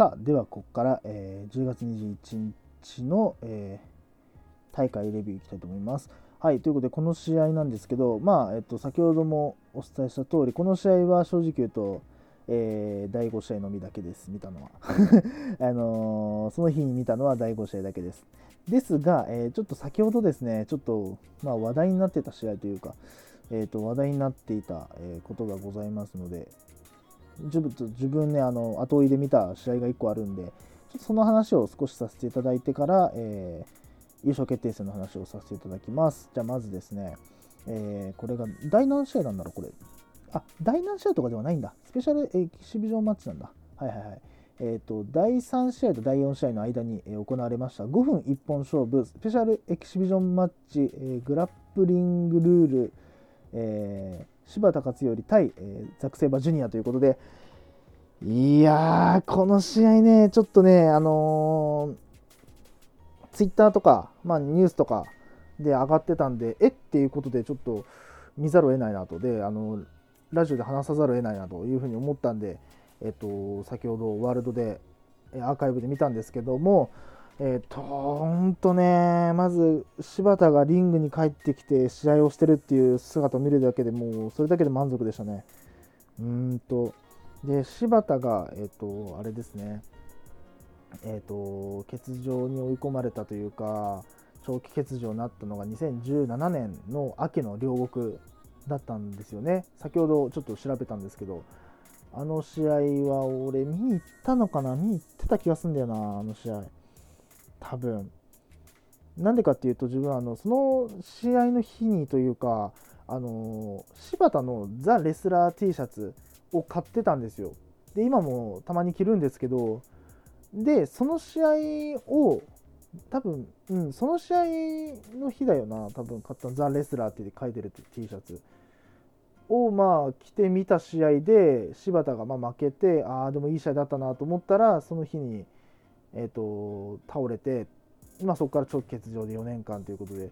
さあではここから、えー、10月21日の、えー、大会レビューいきたいと思います。はい、ということで、この試合なんですけど、まあ、えっと、先ほどもお伝えした通り、この試合は正直言うと、えー、第5試合のみだけです、見たのは。あのー、その日に見たのは第5試合だけです。ですが、えー、ちょっと先ほどですね、ちょっと、まあ、話題になってた試合というか、えーと、話題になっていた、えことがございますので、自分自分ね、あの後追いで見た試合が1個あるんで、その話を少しさせていただいてから、えー優勝決定戦の話をさせていただきます。じゃあまずですね、えー、これが第何試合なんだろう、これ。あ、第何試合とかではないんだ。スペシャルエキシビジョンマッチなんだ。はいはいはい。えっ、ー、と、第3試合と第4試合の間に、えー、行われました5分1本勝負スペシャルエキシビジョンマッチ、えー、グラップリングルール、えー、柴田勝頼対、えー、ザクセイバージュニアということで、いや、この試合ね、ちょっとね、あのーツイッターとか、まあ、ニュースとかで上がってたんで、えっていうことでちょっと見ざるを得ないなと、で、あの、ラジオで話さざるを得ないなというふうに思ったんで、えっと、先ほどワールドで、アーカイブで見たんですけども、えっと、ほんとね、まず柴田がリングに帰ってきて試合をしてるっていう姿を見るだけでもう、それだけで満足でしたね。うんと、で、柴田が、えっと、あれですね、えーと、欠場に追い込まれたというか長期欠場になったのが2017年の秋の両国だったんですよね。先ほどちょっと調べたんですけどあの試合は俺見に行ったのかな？見に行ってた気がするんだよなあの試合。多分。なんでかっていうと自分はあのその試合の日にというかあの柴田のザ・レスラー T シャツを買ってたんですよ。で今もたまに着るんですけどで、その試合を、多分、うん、その試合の日だよな、多分買ったザ・レスラーって書いてる T シャツを、まあ、着てみた試合で、柴田がま負けて、ああ、でもいい試合だったなと思ったら、その日に、えーと、倒れて、まあ、そこから長期欠場で4年間ということで、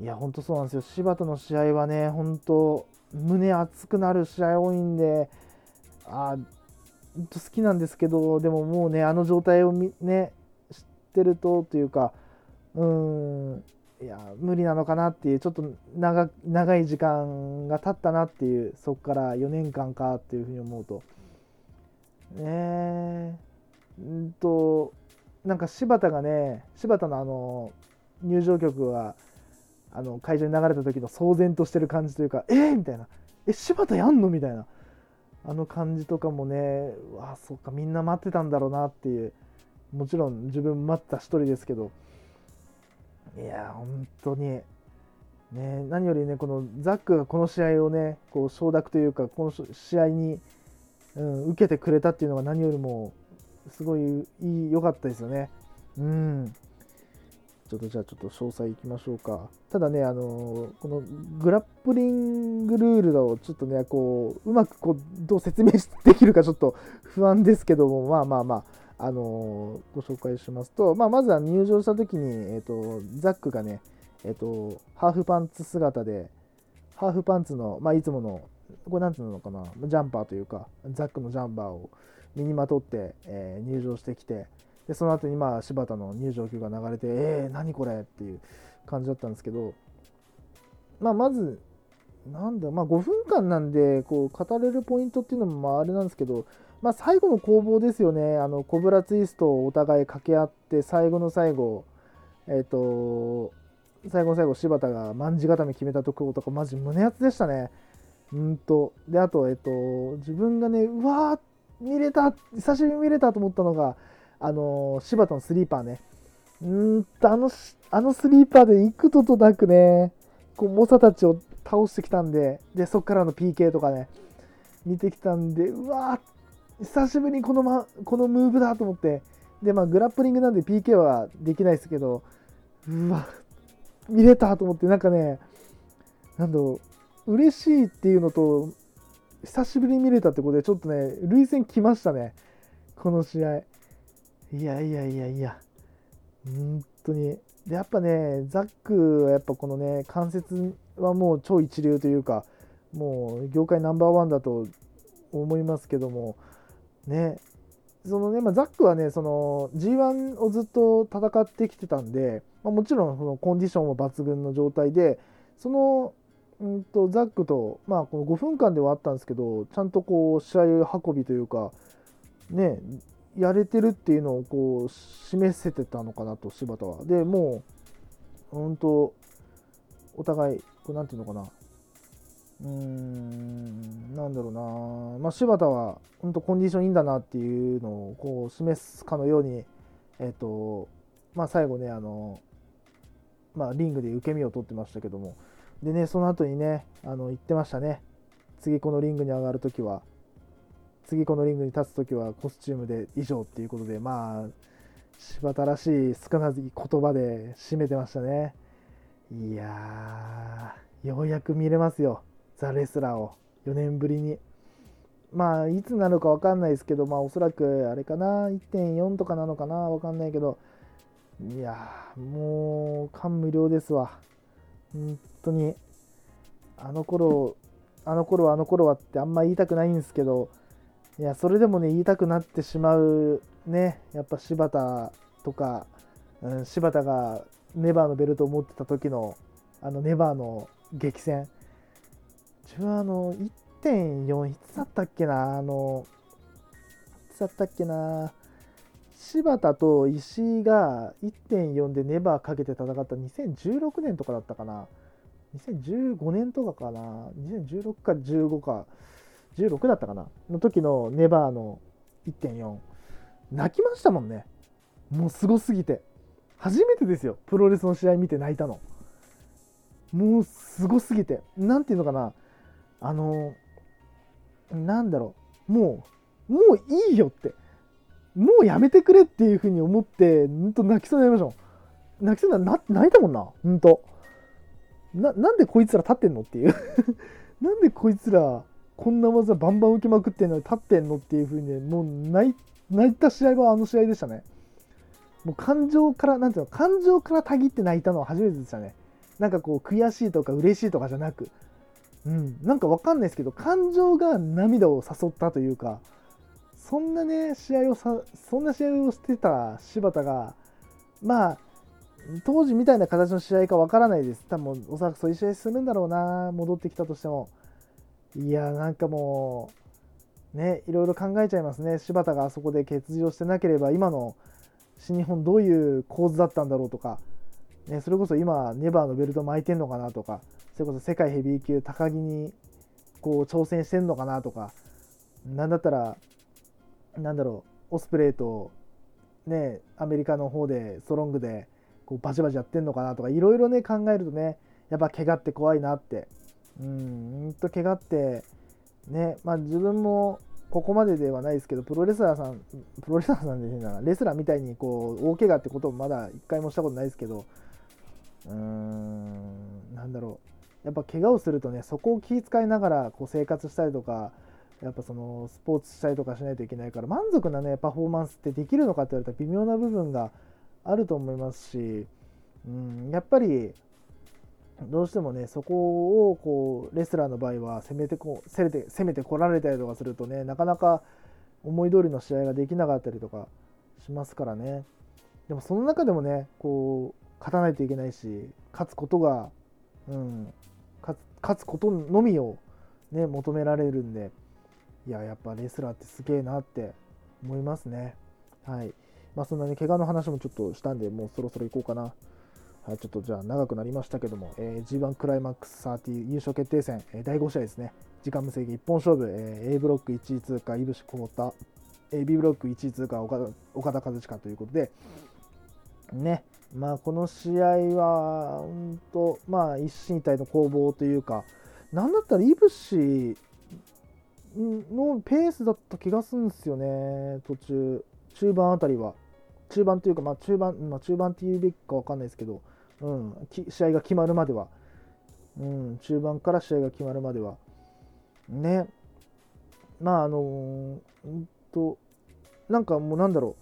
いや、本当そうなんですよ、柴田の試合はね、本当、胸熱くなる試合多いんで、あ本当好きなんですけどでももうねあの状態をね知ってるとというかうんいや無理なのかなっていうちょっと長長い時間が経ったなっていうそこから4年間かっていうふうに思うと。ねえうんとなんか柴田がね柴田のあの入場曲があの会場に流れた時の騒然としてる感じというかえー、みたいな。え柴田やんのみたいな。あの感じとかもねわあそっかみんな待ってたんだろうなっていう。もちろん自分待った一人ですけど。いや本当に。ね何よりねこのザックがこの試合をねこう承諾というかこの試合に、うん、受けてくれたっていうのが何よりもすごい良かったですよねうんちょっとじゃあちょっと詳細いきましょうか。ただね、あのこのグラップリングルールをちょっとね、こう、うまくこうどう説明できるか ちょっと不安ですけども、まあまあまあ、あのご紹介しますと、まあ、まずは入場した時に、えーと、ザックがね、えーと、ハーフパンツ姿で、ハーフパンツの、まあ、いつもの、これなんていうのかな、ジャンパーというか、ザックのジャンパーを身にまとって、えー、入場してきて、でその後にまあ柴田の入場球が流れてえー、何これっていう感じだったんですけど、まあ、まずなんだ、まあ、5分間なんでこう語れるポイントっていうのもまああれなんですけど、まあ、最後の攻防ですよね。あのコブラツイストをお互い掛け合って最後の最後えっ、ー、と最後の最後柴田が卍固め決めたところとかマジ胸熱でしたね。うんと。であとえっ、と自分がねうわーっ見れた久しぶりに見れたと思ったのがあの柴田のスリーパーね。うーんと、あの、あのスリーパーで幾度となくね、こう、猛者たちを倒してきたんで、で、そっからの PK とかね、見てきたんで、うわ久しぶりにこの,、ま、このムーブだと思って、で、まあ、グラップリングなんで PK はできないですけど、うわ、見れたと思って、なんかね、なんだろう、嬉しいっていうのと、久しぶりに見れたってことで、ちょっとね、涙腺きましたね、この試合。いやいやいやいや、本当に。で、やっぱね、ザックはやっぱこのね、関節はもう超一流というか、もう業界ナンバーワンだと思いますけども、ね、そのね、まあ、ザックはね、その G1 をずっと戦ってきてたんで、まあ、もちろんそのコンディションも抜群の状態で、その、うんと、ザックと、まあ、この5分間ではあったんですけど、ちゃんとこう、試合運びというか、ね、やれてるっていうのをこう、示せてたのかなと、柴田は。で、もう、うんと、お互い、これなんていうのかな、うーん、なんだろうな、まあ、柴田は本当コンディションいいんだなっていうのをこう示すかのように、えっ、と、まあ、最後ね、あの、まあ、リングで受け身を取ってましたけども、でね、その後にね、あの言ってましたね、次このリングに上がるときは、次このリングに立つときはコスチュームで以上っていうことで、まあ、柴田らしい少ない言葉で締めてましたね。いやー、ようやく見れますよ。ザ・レスラーを4年ぶりに。まあ、いつなのか分かんないですけど、まあ、おそらくあれかな、1.4とかなのかな、分かんないけど、いやもう、感無量ですわ。本当に、あの頃、あの頃はあの頃はってあんま言いたくないんですけど、いや、それでもね、言いたくなってしまう、ね、やっぱ柴田とか、うん、柴田がネバーのベルトを持ってた時の、あのネバーの激戦。自分はあの1.4いつだったっけなあのいつだったっけな柴田と石井が1.4でネバーかけて戦った2016年とかだったかな2015年とかかな。2016か15か。16だったかな。の時のネバーの1.4泣きましたもんね。もうすごすぎて。初めてですよ。プロレスの試合見て泣いたの。もうすごすぎて。何ていうのかな。あのなんだろう。もうもういいよって。もうやめてくれっていうふうに思ってんと泣きそうになりましたもん。泣きそうにな泣いたもんな。ほんと。ななんでこいつら立ってんのっていう。なんでこいつらこんな技バンバン受けまくってんのに立ってんのっていうふうにねもう泣いた試合はあの試合でしたね。もう感情からなんていうの感情からたぎって泣いたのは初めてでしたね。なんかこう悔しいとか嬉しいとかじゃなく。うん、なんかわかんないですけど感情が涙を誘ったというかそんなね試合をさそんな試合をしてた柴田がまあ当時みたいな形の試合かわからないです。多分おそらくそういう試合するんだろうな。戻ってきたとしても。いやなんかもうねいろいろ考えちゃいますね。柴田があそこで欠場してなければ今の新日本どういう構図だったんだろうとか、ね、それこそ今ネバーのベルト巻いてんのかなとか。それこそ世界ヘビー級高木にこう挑戦してんのかなとか。なんだったらなんだろうオスプレイとねアメリカの方でストロングでこうバチバチやってんのかなとかいろいろね考えるとねやっぱ怪我って怖いなって。うんと怪我ってねまあ自分もここまでではないですけどプロレスラーさんプロレスラーさんでいいなレスラーみたいにこう大怪我ってこともまだ一回もしたことないですけどうーんなんだろう。やっぱ怪我をするとねそこを気遣いながらこう生活したりとかやっぱそのスポーツしたりとかしないといけないから満足なねパフォーマンスってできるのかって言われたら微妙な部分があると思いますし、うん、やっぱりどうしてもねそこをこうレスラーの場合は攻めてこ攻めて攻めてこられたりとかするとねなかなか思い通りの試合ができなかったりとかしますからね。でもその中でもねこう勝たないといけないし勝つことが、うん、勝つことのみを、ね、求められるんでいややっぱレスラーってすげえなって思いますね。はい。まあそんなね怪我の話もちょっとしたんでもうそろそろ行こうかな。はい、ちょっとじゃあ長くなりましたけども、えー、G1 クライマックス30優勝決定戦、えー、第5試合ですね、時間無制限一本勝負、えー、A ブロック1位通過、いぶしこもった、え、B ブロック1位通過岡田、岡田和親ということで、ね、まあ、この試合は、本当、まあ、一進一退の攻防というか、なんだったら、いぶしのペースだった気がするんですよね、途中、中盤あたりは。中盤というか、まあ、中盤、まあ、中盤っていうべきか分かんないですけど、うん、試合が決まるまでは、うん、中盤から試合が決まるまでは。ね、まあ、あのー、んと、なんかもうなんだろ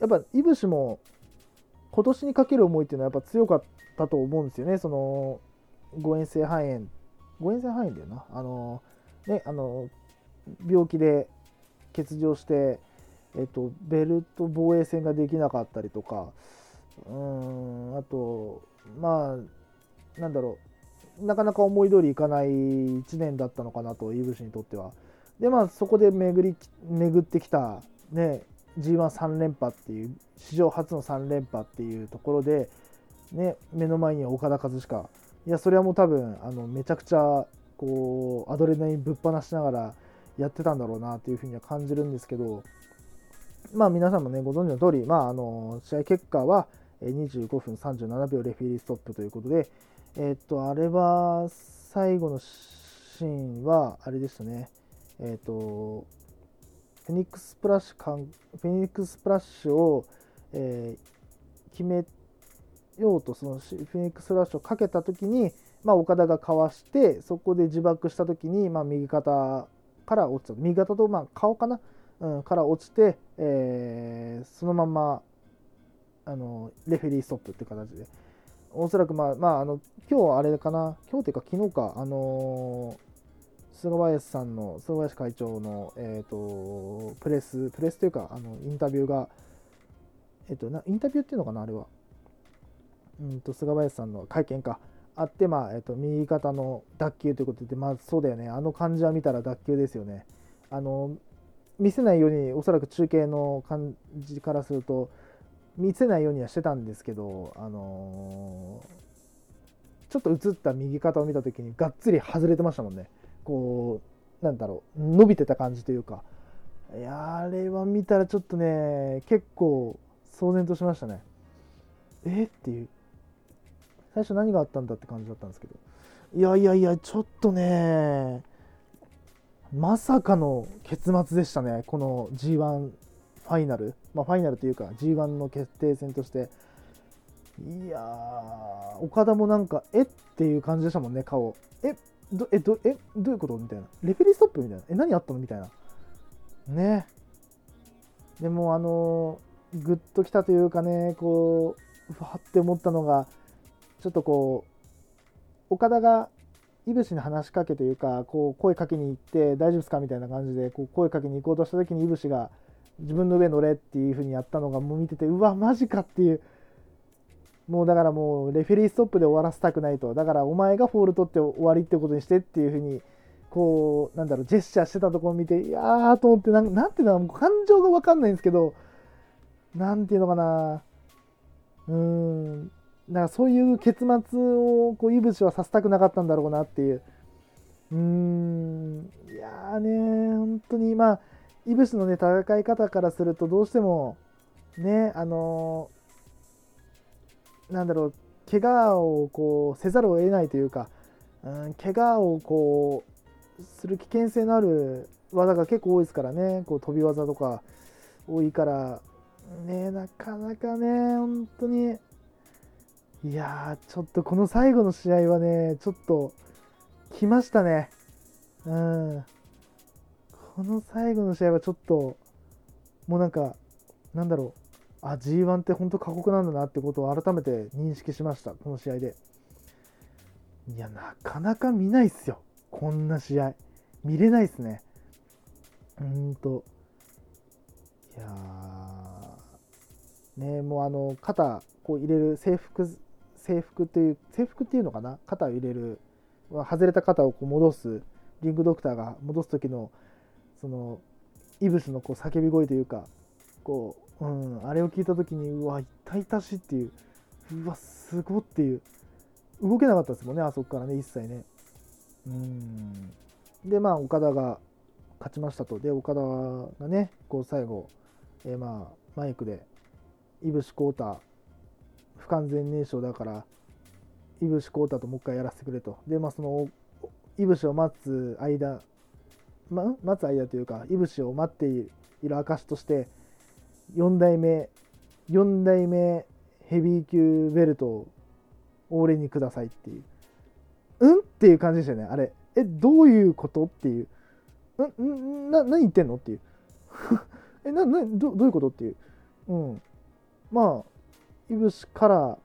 う、やっぱ、いぶしも、今年にかける思いっていうのはやっぱ強かったと思うんですよね。その誤嚥性肺炎、誤嚥性肺炎だよな。あのね、あの病気で欠場して、えっと、ベルト防衛戦ができなかったりとかうんあとまあなんだろうなかなか思い通りいかない1年だったのかなとイブシにとっては。でまあそこで巡り巡ってきた、ね、G13 連覇っていう史上初の3連覇っていうところで、ね、目の前には岡田和親いやそれはもう多分あのめちゃくちゃこうアドレナリンぶっ放しながらやってたんだろうなというふうには感じるんですけどまあ皆さんもねご存知の通り、まあ、あの試合結果は25分37秒レフェリーストップということで、えっとあれは最後のシーンはあれでしたね。えっとフェニックスプラッシュフェニックスプラッシュを、えー、決めようとそのフェニックスプラッシュをかけた時に、まあ、岡田がかわしてそこで自爆した時に、まあ、右肩から落ちた。右肩とまあ顔かな、うん、から落ちて、えー、そのままあのレフェリーストップって形で。おそらく、まあまあ、あの今日あれかな。今日というか昨日か、あのー、菅林さんの菅林会長の、えーと、プレスプレスというかあのインタビューが、えーと、なインタビューっていうのかなあれは。うんと菅林さんの会見か。あって、まあえーと、右肩の脱臼ということで、まあ、そうだよね。あの感じは見たら脱臼ですよね。あの見せないようにおそらく中継の感じからすると見せないようにはしてたんですけど、あのー、ちょっと映った右肩を見た時にがっつり外れてましたもんね。こうなんだろう伸びてた感じというか。いやあれは見たらちょっとね結構騒然としましたね。えっていう。最初何があったんだって感じだったんですけど。いやいやいやちょっとねまさかの結末でしたね。この G1 ファイナル、まあ、ファイナルというか G1 の決定戦として。いやー岡田もなんかえっていう感じでしたもんね顔。えどえどえどういうこと？みたいな。レフェリーストップみたいな？え何あったの？みたいな。ね。でもあのー、グッときたというかねこうふわって思ったのがちょっとこう岡田がいぶしに話しかけというかこう声かけに行って大丈夫ですかみたいな感じでこう声かけに行こうとした時にいぶしが自分の上乗れっていう風にやったのがもう見ててうわマジかっていう。もうだからもうレフェリーストップで終わらせたくないと。だからお前がフォール取って終わりってことにしてっていう風にこうなんだろうジェスチャーしてたとこを見ていやーと思ってなんなんていうの感情が分かんないんですけどなんていうのかな。うーん。だからそういう結末をこういぶしはさせたくなかったんだろうなっていう。うーん。いやーね本当にまあイブスのね戦い方からするとどうしてもねあのー、なんだろう怪我をこうせざるを得ないというか、うん、怪我をこうする危険性のある技が結構多いですからね。こう飛び技とか多いからねなかなかね本当にいやちょっとこの最後の試合はねちょっと来ましたね。うん。この最後の試合はちょっと、もうなんか、なんだろう、あ、G1 って本当過酷なんだなってことを改めて認識しました、この試合で。いや、なかなか見ないっすよ、こんな試合。見れないっすね。うんと、いやねもうあの、肩、こう入れる制服、制服っていう、制服っていうのかな。肩を入れる、外れた肩をこう戻す、リングドクターが戻す時のそのイブスのこう叫び声というかこう、うん、あれを聞いた時にうわ痛々しいっていううわすごっていう動けなかったですもんねあそこからね一切ね。うん。でまあ岡田が勝ちましたと。で岡田がねこう最後、えー、まあマイクでイブシコータ不完全燃焼だからイブシコータともう一回やらせてくれとでまあそのイブシを待つ間ま、待つ間というか、いぶしを待っている証として、4代目、4代目ヘビー級ベルトを俺にくださいっていう。うん？っていう感じでしたよね、あれ。え、どういうこと？っていう。ん？な、何言ってんの？っていう。え、な、な、どどういうこと？っていう。うん。まあ、いぶしから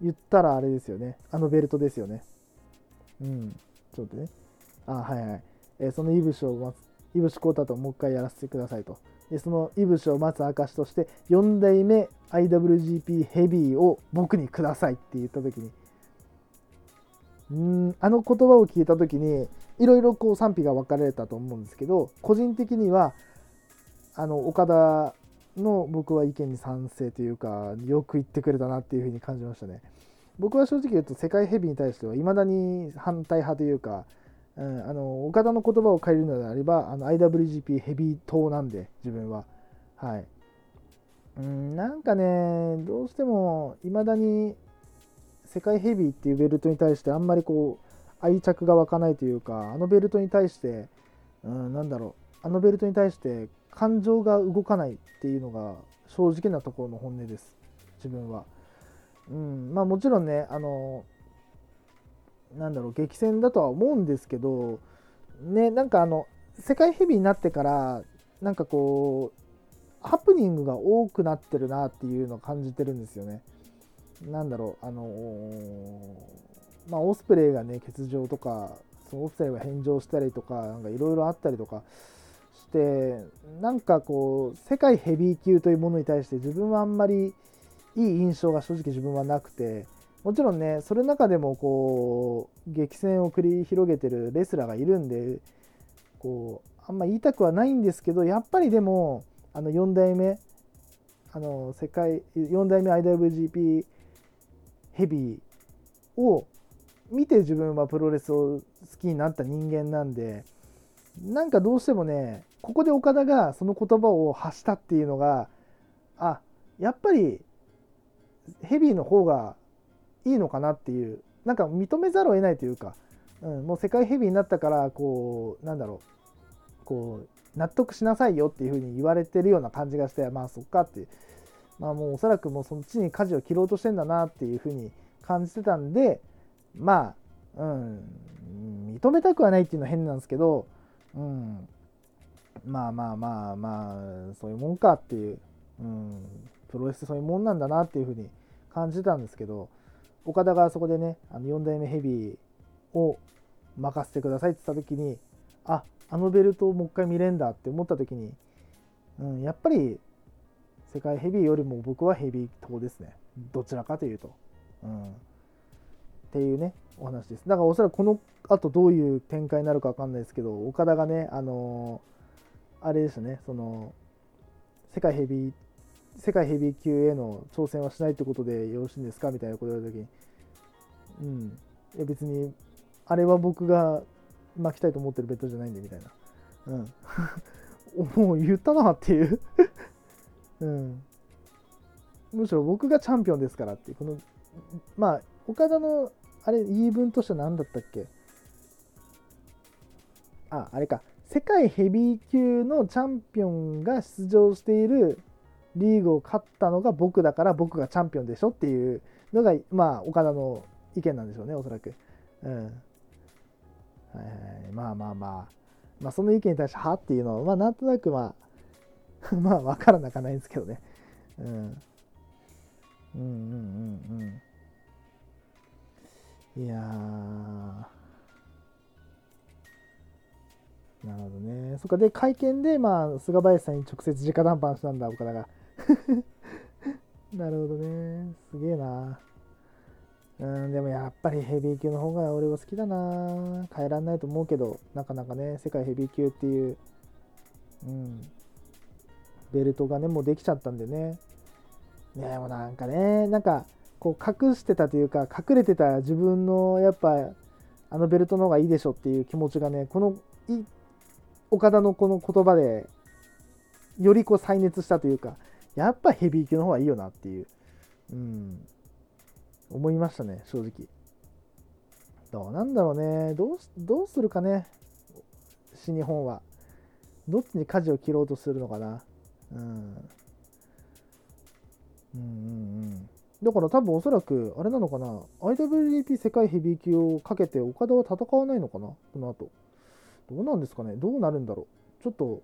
言ったらあれですよね。あのベルトですよね。うん。ちょっとね。あ、はいはい。えー、そのイブシを待つ、いぶしこうたともう一回やらせてくださいとでそのいぶしを待つ証として4代目 IWGP ヘビーを僕にくださいって言った時にうんあの言葉を聞いた時にいろいろこう賛否が分かれたと思うんですけど個人的にはあの岡田の僕は意見に賛成というかよく言ってくれたなっていうふうに感じましたね。僕は正直言うと世界ヘビーに対してはいまだに反対派というか、うん、あの岡田の言葉を借りるのであればあの IWGP ヘビー党なんで自分は。はい、うんなんかねどうしてもいまだに世界ヘビーっていうベルトに対してあんまりこう愛着が湧かないというかあのベルトに対して、うん、なんだろうあのベルトに対して感情が動かないっていうのが正直なところの本音です自分は。うんまあ、もちろんねあのなんだろう激戦だとは思うんですけどねなんかあの世界ヘビーになってからなんかこうハプニングが多くなってるなっていうのを感じてるんですよね。なんだろうあのまあオスプレイがね欠場とかそのオスプレイが返上したりとかなんかいろいろあったりとかしてなんかこう世界ヘビー級というものに対して自分はあんまりいい印象が正直自分はなくてもちろんねそれの中でもこう激戦を繰り広げてるレスラーがいるんでこうあんま言いたくはないんですけどやっぱりでもあの4代目あの世界4代目 IWGP ヘビーを見て自分はプロレスを好きになった人間なんでなんかどうしてもねここで岡田がその言葉を発したっていうのがあやっぱりヘビーの方がいいのかなっていうなんか認めざるを得ないというか、うん、もう世界ヘビーになったからこうなんだろうこう納得しなさいよっていうふうに言われてるような感じがしてまあそっかって。まあもうおそらくもうそっちに舵を切ろうとしてんだなっていうふうに感じてたんでまあうん認めたくはないっていうのは変なんですけど、うん、まあまあまあまあそういうもんかっていう、うん、プロレスってそういうもんなんだなっていうふうに感じたんですけど岡田がそこでねあの4代目ヘビーを任せてくださいって言った時にああのベルトをもう一回見れんだって思った時に、うん、やっぱり世界ヘビーよりも僕はヘビー党ですね。どちらかというと、うん、っていうねお話ですだからおそらくこの後どういう展開になるか分かんないですけど岡田がねあのー、あれですねその世界ヘビー世界ヘビー級への挑戦はしないってことでよろしいんですか？みたいなこと言われた時に、うん、いや別に、あれは僕が巻きたいと思ってるベッドじゃないんで、みたいな。うん。もう言ったなっていう うん。むしろ僕がチャンピオンですからっていう、この、まあ、岡田の、あれ、言い分としては何だったっけ？あ、あれか。世界ヘビー級のチャンピオンが出場しているリーグを勝ったのが僕だから僕がチャンピオンでしょっていうのが、まあ、岡田の意見なんでしょうね、おそらく。うん。はい、まあまあまあ、まあ、その意見に対して、はっていうのは、まあ、なんとなく、まあ、まあ、わからなくはないんですけどね。うん。うんうんうんうん。いやなるほどね。そっか、で、会見で、まあ、菅林さんに直接直談判したんだ、岡田が。なるほどね。すげえな。うん、でもやっぱりヘビー級の方が俺は好きだな。変えらんないと思うけど、なかなかね、世界ヘビー級っていう、うん、ベルトがね、もうできちゃったんでね。でもなんかね、なんか、こう隠してたというか、隠れてた自分のやっぱ、あのベルトの方がいいでしょっていう気持ちがね、この岡田のこの言葉でよりこう再熱したというか、やっぱヘビー級の方がいいよなっていう、うん、思いましたね、正直。どうなんだろうね。どうどうするかね、新日本は。どっちに舵を切ろうとするのかな。うん。うんうんうん。だから多分おそらく、あれなのかな。IWGP 世界ヘビー級をかけて岡田は戦わないのかなこの後。どうなんですかね。どうなるんだろう。ちょっと、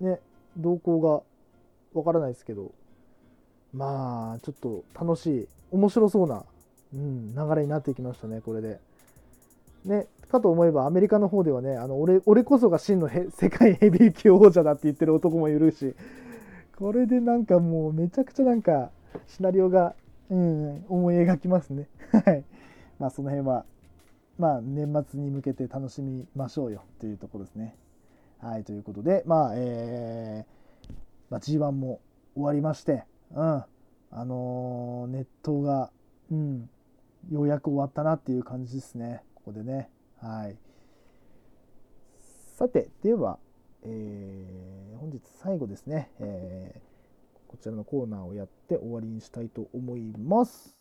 ね、動向がわからないですけど、まあ、ちょっと楽しい、面白そうな、うん、流れになってきましたね、これで。ね、かと思えばアメリカの方ではねあの俺俺こそが真の世界ヘビー級王者だって言ってる男もいるしこれでなんかもうめちゃくちゃなんかシナリオが、うん、思い描きますね。はい。まあその辺はまあ年末に向けて楽しみましょうよというところですね。はいということでまあえー、まあ、G1 も終わりましてうん。あのー、ネットがうんようやく終わったなっていう感じですね。ここでね。はい。さてでは、えー、本日最後ですね、えー、こちらのコーナーをやって終わりにしたいと思います。